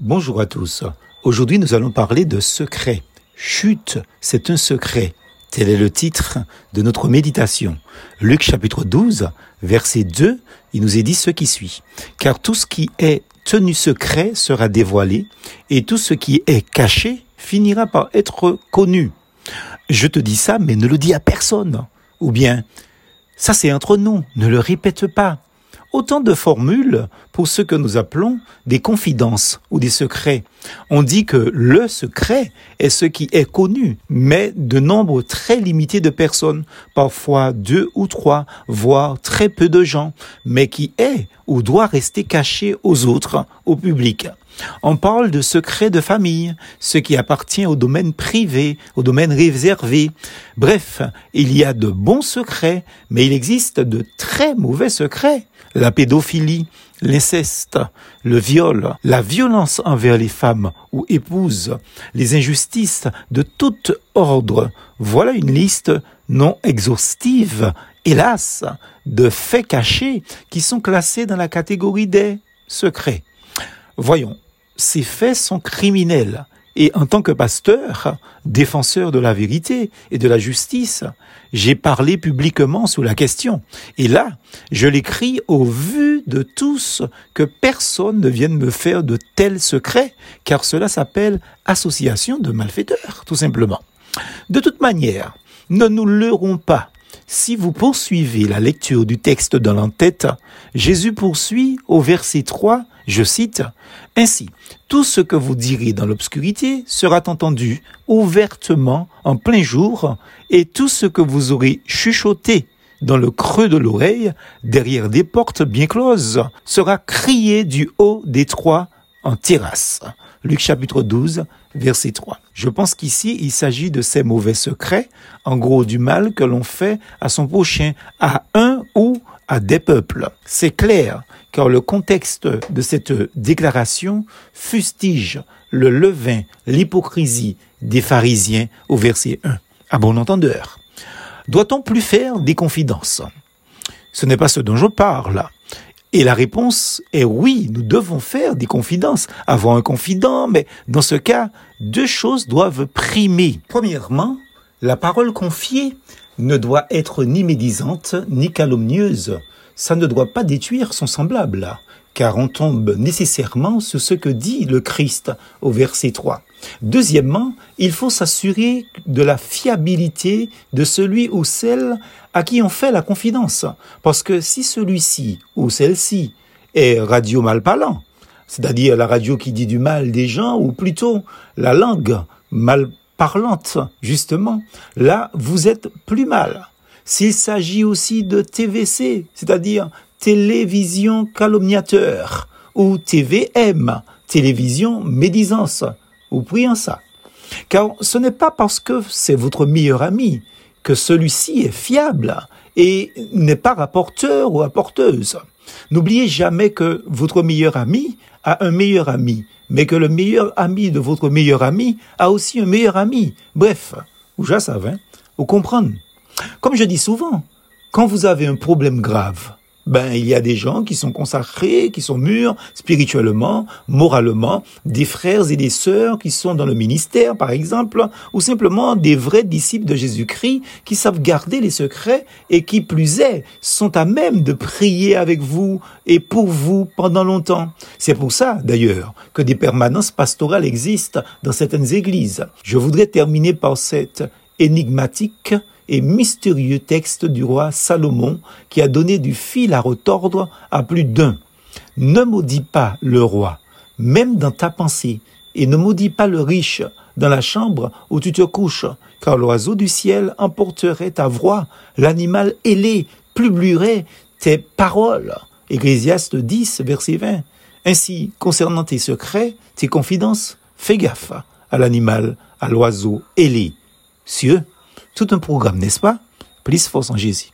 Bonjour à tous. Aujourd'hui, nous allons parler de secret. Chute, c'est un secret. Tel est le titre de notre méditation. Luc chapitre 12, verset 2, il nous est dit ce qui suit. Car tout ce qui est tenu secret sera dévoilé, et tout ce qui est caché finira par être connu. Je te dis ça, mais ne le dis à personne. Ou bien, ça c'est entre nous, ne le répète pas. Autant de formules pour ce que nous appelons des confidences ou des secrets. On dit que le secret est ce qui est connu, mais de nombre très limité de personnes, parfois deux ou trois, voire très peu de gens, mais qui est ou doit rester caché aux autres, au public. On parle de secrets de famille, ce qui appartient au domaine privé, au domaine réservé. Bref, il y a de bons secrets, mais il existe de très mauvais secrets. La pédophilie, l'inceste, le viol, la violence envers les femmes ou épouses, les injustices de tout ordre. Voilà une liste non exhaustive, hélas, de faits cachés qui sont classés dans la catégorie des secrets. Voyons, ces faits sont criminels. Et en tant que pasteur, défenseur de la vérité et de la justice, j'ai parlé publiquement sur la question. Et là, je l'écris au vu de tous que personne ne vienne me faire de tels secrets, car cela s'appelle association de malfaiteurs, tout simplement. De toute manière, ne nous leurrons pas. Si vous poursuivez la lecture du texte dans l'entête, Jésus poursuit au verset 3, je cite, Ainsi, tout ce que vous direz dans l'obscurité sera entendu ouvertement en plein jour, et tout ce que vous aurez chuchoté dans le creux de l'oreille, derrière des portes bien closes, sera crié du haut des trois en terrasse. Luc chapitre 12, verset 3. Je pense qu'ici, il s'agit de ces mauvais secrets, en gros du mal que l'on fait à son prochain, à un ou à des peuples. C'est clair, car le contexte de cette déclaration fustige le levain, l'hypocrisie des pharisiens au verset 1. À bon entendeur. Doit-on plus faire des confidences? Ce n'est pas ce dont je parle. Et la réponse est oui, nous devons faire des confidences, avoir un confident, mais dans ce cas, deux choses doivent primer. Premièrement, la parole confiée ne doit être ni médisante ni calomnieuse. Ça ne doit pas détruire son semblable, car on tombe nécessairement sur ce que dit le Christ au verset 3. Deuxièmement, il faut s'assurer de la fiabilité de celui ou celle à qui on fait la confidence. Parce que si celui-ci ou celle-ci est radio mal parlant, c'est-à-dire la radio qui dit du mal des gens, ou plutôt la langue mal parlante, justement, là, vous êtes plus mal. S'il s'agit aussi de TVC, c'est-à-dire télévision calomniateur, ou TVM, télévision médisance, ou prions ça. Car ce n'est pas parce que c'est votre meilleur ami que celui-ci est fiable et n'est pas rapporteur ou apporteuse. N'oubliez jamais que votre meilleur ami a un meilleur ami, mais que le meilleur ami de votre meilleur ami a aussi un meilleur ami. Bref, ou já savez, vous comprenez? Comme je dis souvent, quand vous avez un problème grave, ben il y a des gens qui sont consacrés, qui sont mûrs spirituellement, moralement, des frères et des sœurs qui sont dans le ministère par exemple, ou simplement des vrais disciples de Jésus-Christ qui savent garder les secrets et qui plus est sont à même de prier avec vous et pour vous pendant longtemps. C'est pour ça d'ailleurs que des permanences pastorales existent dans certaines églises. Je voudrais terminer par cette énigmatique et mystérieux texte du roi Salomon qui a donné du fil à retordre à plus d'un. Ne maudis pas le roi, même dans ta pensée, et ne maudis pas le riche dans la chambre où tu te couches, car l'oiseau du ciel emporterait ta voix, l'animal ailé publierait tes paroles. Ecclésiaste 10, verset 20. Ainsi, concernant tes secrets, tes confidences, fais gaffe à l'animal, à l'oiseau ailé. Cieux, tout un programme, n'est-ce pas? Plus force en Jésus.